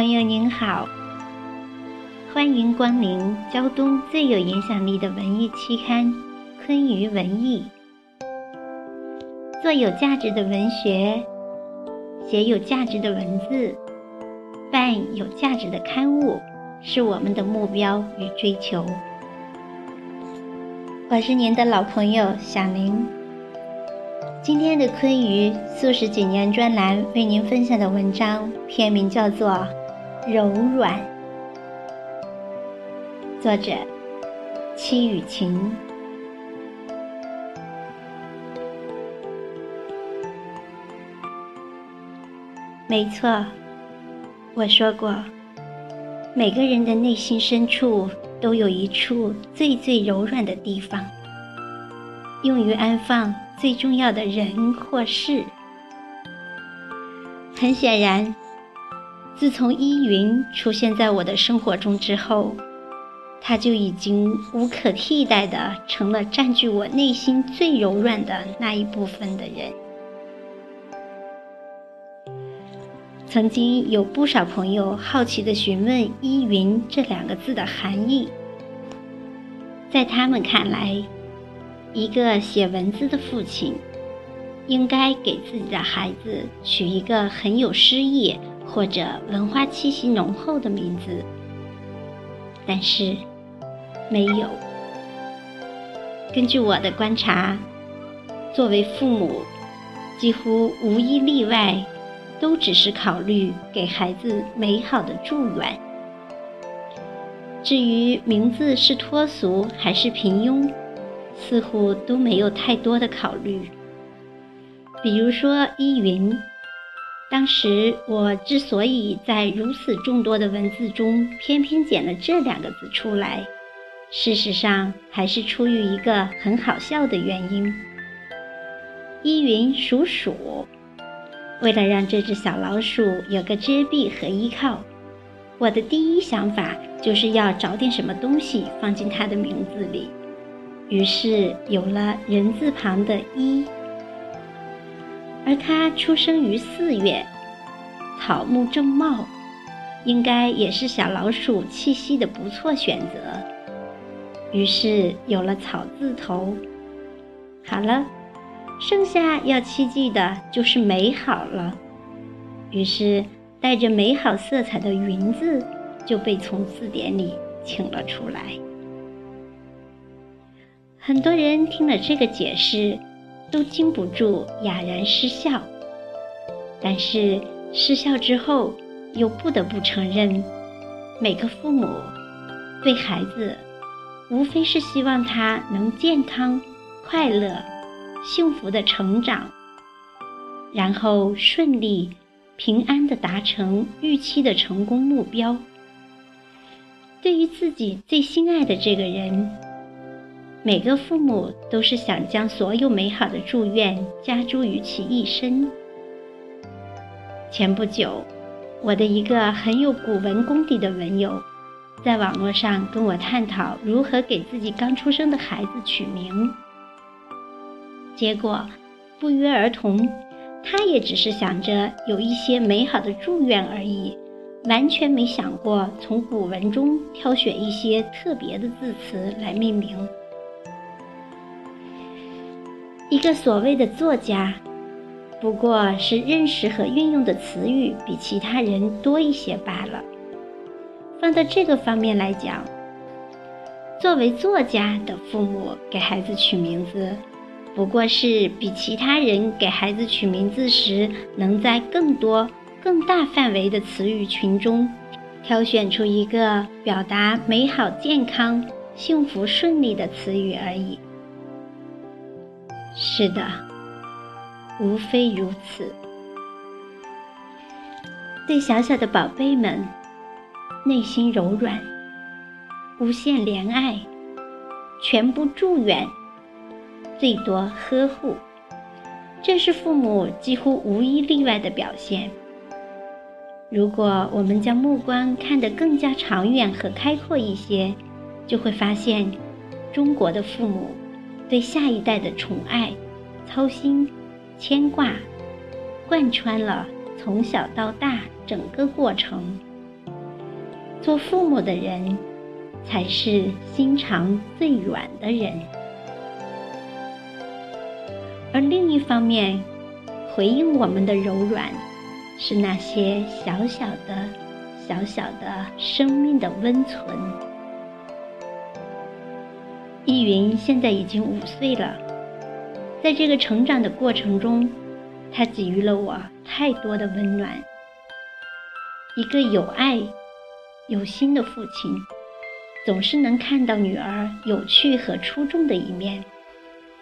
朋友您好，欢迎光临胶东最有影响力的文艺期刊《昆鱼文艺》。做有价值的文学，写有价值的文字，办有价值的刊物，是我们的目标与追求。我是您的老朋友小林。今天的昆鱼素食锦年专栏为您分享的文章片名叫做《柔软》，作者戚雨晴。没错，我说过，每个人的内心深处都有一处最最柔软的地方，用于安放。最重要的人或事，很显然，自从依云出现在我的生活中之后，他就已经无可替代的成了占据我内心最柔软的那一部分的人。曾经有不少朋友好奇的询问“依云”这两个字的含义，在他们看来。一个写文字的父亲，应该给自己的孩子取一个很有诗意或者文化气息浓厚的名字。但是，没有。根据我的观察，作为父母，几乎无一例外，都只是考虑给孩子美好的祝愿。至于名字是脱俗还是平庸，似乎都没有太多的考虑。比如说依云，当时我之所以在如此众多的文字中偏偏捡了这两个字出来，事实上还是出于一个很好笑的原因。依云鼠鼠，为了让这只小老鼠有个遮蔽和依靠，我的第一想法就是要找点什么东西放进它的名字里。于是有了人字旁的“一”，而他出生于四月，草木正茂，应该也是小老鼠栖息的不错选择。于是有了草字头。好了，剩下要期冀的就是美好了。于是带着美好色彩的“云”字就被从字典里请了出来。很多人听了这个解释，都禁不住哑然失笑。但是失笑之后，又不得不承认，每个父母对孩子，无非是希望他能健康、快乐、幸福的成长，然后顺利、平安的达成预期的成功目标。对于自己最心爱的这个人。每个父母都是想将所有美好的祝愿加诸于其一身。前不久，我的一个很有古文功底的文友，在网络上跟我探讨如何给自己刚出生的孩子取名。结果，不约而同，他也只是想着有一些美好的祝愿而已，完全没想过从古文中挑选一些特别的字词来命名。一个所谓的作家，不过是认识和运用的词语比其他人多一些罢了。放到这个方面来讲，作为作家的父母给孩子取名字，不过是比其他人给孩子取名字时，能在更多、更大范围的词语群中，挑选出一个表达美好、健康、幸福、顺利的词语而已。是的，无非如此。对小小的宝贝们，内心柔软，无限怜爱，全部祝愿，最多呵护，这是父母几乎无一例外的表现。如果我们将目光看得更加长远和开阔一些，就会发现，中国的父母。对下一代的宠爱、操心、牵挂，贯穿了从小到大整个过程，做父母的人才是心肠最软的人。而另一方面，回应我们的柔软，是那些小小的、小小的生命的温存。依云现在已经五岁了，在这个成长的过程中，他给予了我太多的温暖。一个有爱、有心的父亲，总是能看到女儿有趣和出众的一面。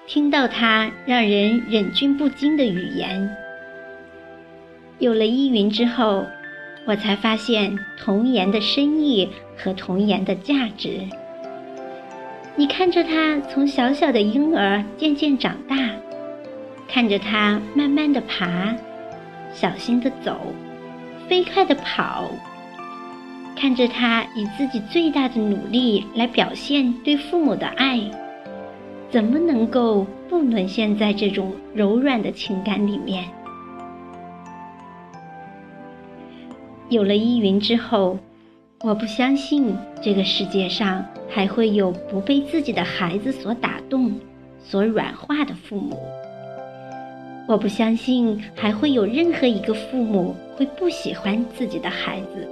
听到他让人忍俊不禁的语言，有了依云之后，我才发现童言的深意和童言的价值。你看着他从小小的婴儿渐渐长大，看着他慢慢的爬，小心的走，飞快的跑，看着他以自己最大的努力来表现对父母的爱。怎么能够不沦陷在这种柔软的情感里面？有了依云之后，我不相信这个世界上还会有不被自己的孩子所打动、所软化的父母。我不相信还会有任何一个父母会不喜欢自己的孩子。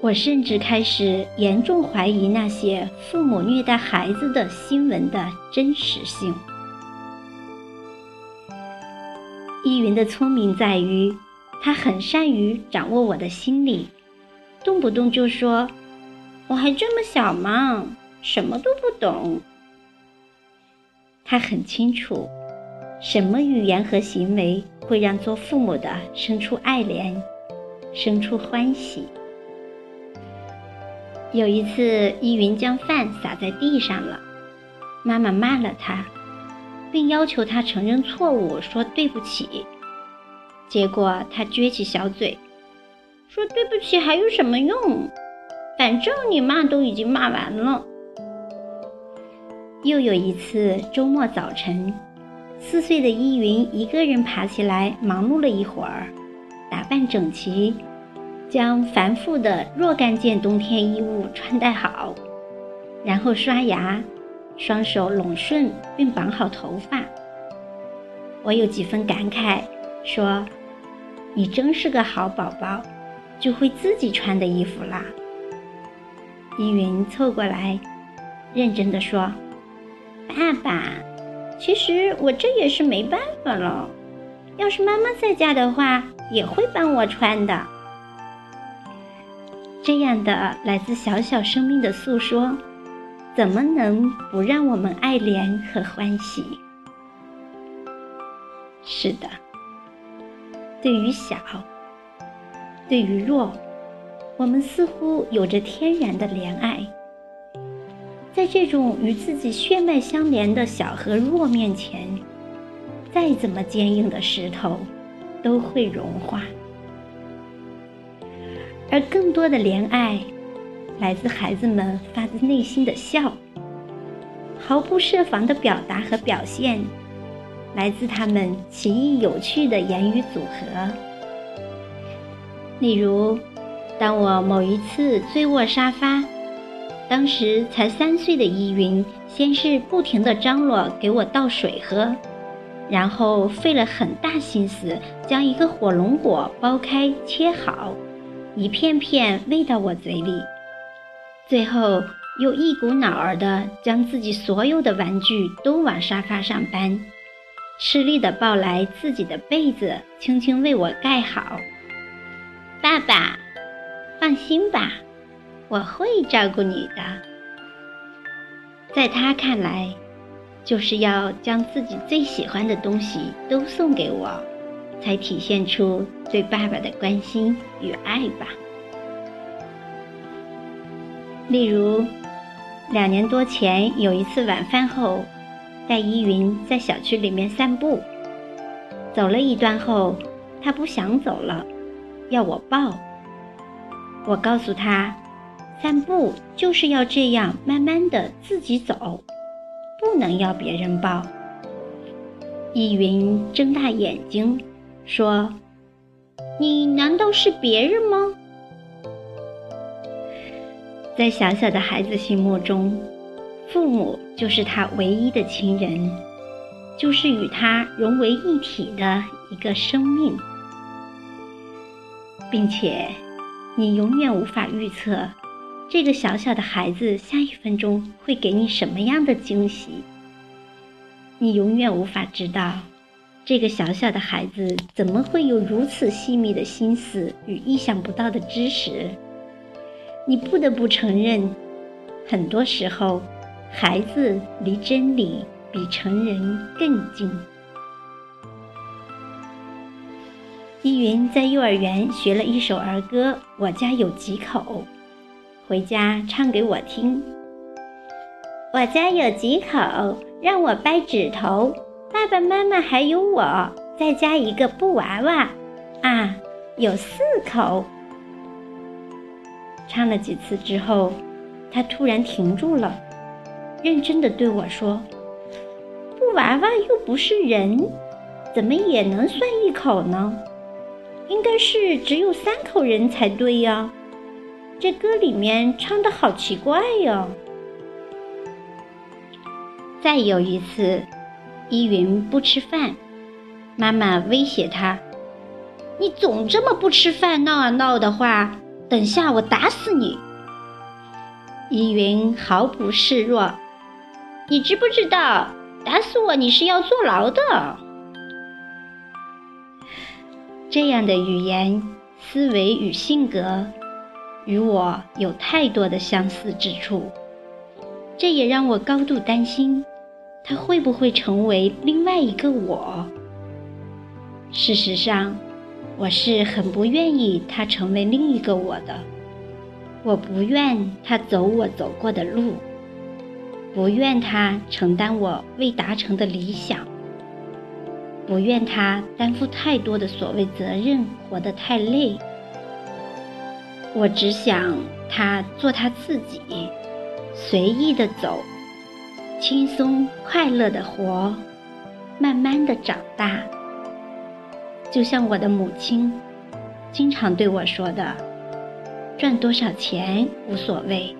我甚至开始严重怀疑那些父母虐待孩子的新闻的真实性。依云的聪明在于，他很善于掌握我的心理，动不动就说：“我还这么小嘛，什么都不懂。”他很清楚，什么语言和行为会让做父母的生出爱怜，生出欢喜。有一次，依云将饭洒在地上了，妈妈骂了他，并要求他承认错误，说对不起。结果他撅起小嘴，说：“对不起还有什么用？反正你骂都已经骂完了。”又有一次周末早晨，四岁的依云一个人爬起来，忙碌了一会儿，打扮整齐。将繁复的若干件冬天衣物穿戴好，然后刷牙，双手拢顺并绑好头发。我有几分感慨，说：“你真是个好宝宝，就会自己穿的衣服啦。”依云凑过来，认真的说：“爸爸，其实我这也是没办法了。要是妈妈在家的话，也会帮我穿的。”这样的来自小小生命的诉说，怎么能不让我们爱怜和欢喜？是的，对于小，对于弱，我们似乎有着天然的怜爱。在这种与自己血脉相连的小和弱面前，再怎么坚硬的石头，都会融化。而更多的怜爱，来自孩子们发自内心的笑，毫不设防的表达和表现，来自他们奇异有趣的言语组合。例如，当我某一次醉卧沙发，当时才三岁的依云，先是不停地张罗给我倒水喝，然后费了很大心思将一个火龙果剥开切好。一片片喂到我嘴里，最后又一股脑儿的将自己所有的玩具都往沙发上搬，吃力的抱来自己的被子，轻轻为我盖好。爸爸，放心吧，我会照顾你的。在他看来，就是要将自己最喜欢的东西都送给我。才体现出对爸爸的关心与爱吧。例如，两年多前有一次晚饭后，带依云在小区里面散步，走了一段后，他不想走了，要我抱。我告诉他，散步就是要这样慢慢的自己走，不能要别人抱。依云睁大眼睛。说：“你难道是别人吗？”在小小的孩子心目中，父母就是他唯一的亲人，就是与他融为一体的一个生命，并且你永远无法预测这个小小的孩子下一分钟会给你什么样的惊喜。你永远无法知道，这个小小的孩子怎么会有如此细密的心思与意想不到的知识。你不得不承认，很多时候，孩子离真理比成人更近。依云在幼儿园学了一首儿歌《我家有几口》，回家唱给我听。我家有几口？让我掰指头，爸爸妈妈还有我，再加一个布娃娃，啊，有四口。唱了几次之后，他突然停住了，认真的对我说：“布娃娃又不是人，怎么也能算一口呢？应该是只有三口人才对呀。这歌里面唱的好奇怪哟。”再有一次，依云不吃饭，妈妈威胁他：“你总这么不吃饭，闹啊闹的话，等下我打死你。”依云毫不示弱：“你知不知道，打死我你是要坐牢的？”这样的语言、思维与性格，与我有太多的相似之处。这也让我高度担心，他会不会成为另外一个我？事实上，我是很不愿意他成为另一个我的。我不愿他走我走过的路，不愿他承担我未达成的理想，不愿他担负太多的所谓责任，活得太累。我只想他做他自己。随意的走，轻松快乐的活，慢慢的长大。就像我的母亲经常对我说的：“赚多少钱无所谓，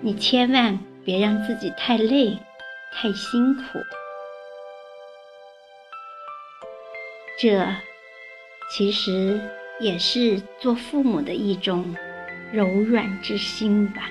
你千万别让自己太累、太辛苦。”这其实也是做父母的一种柔软之心吧。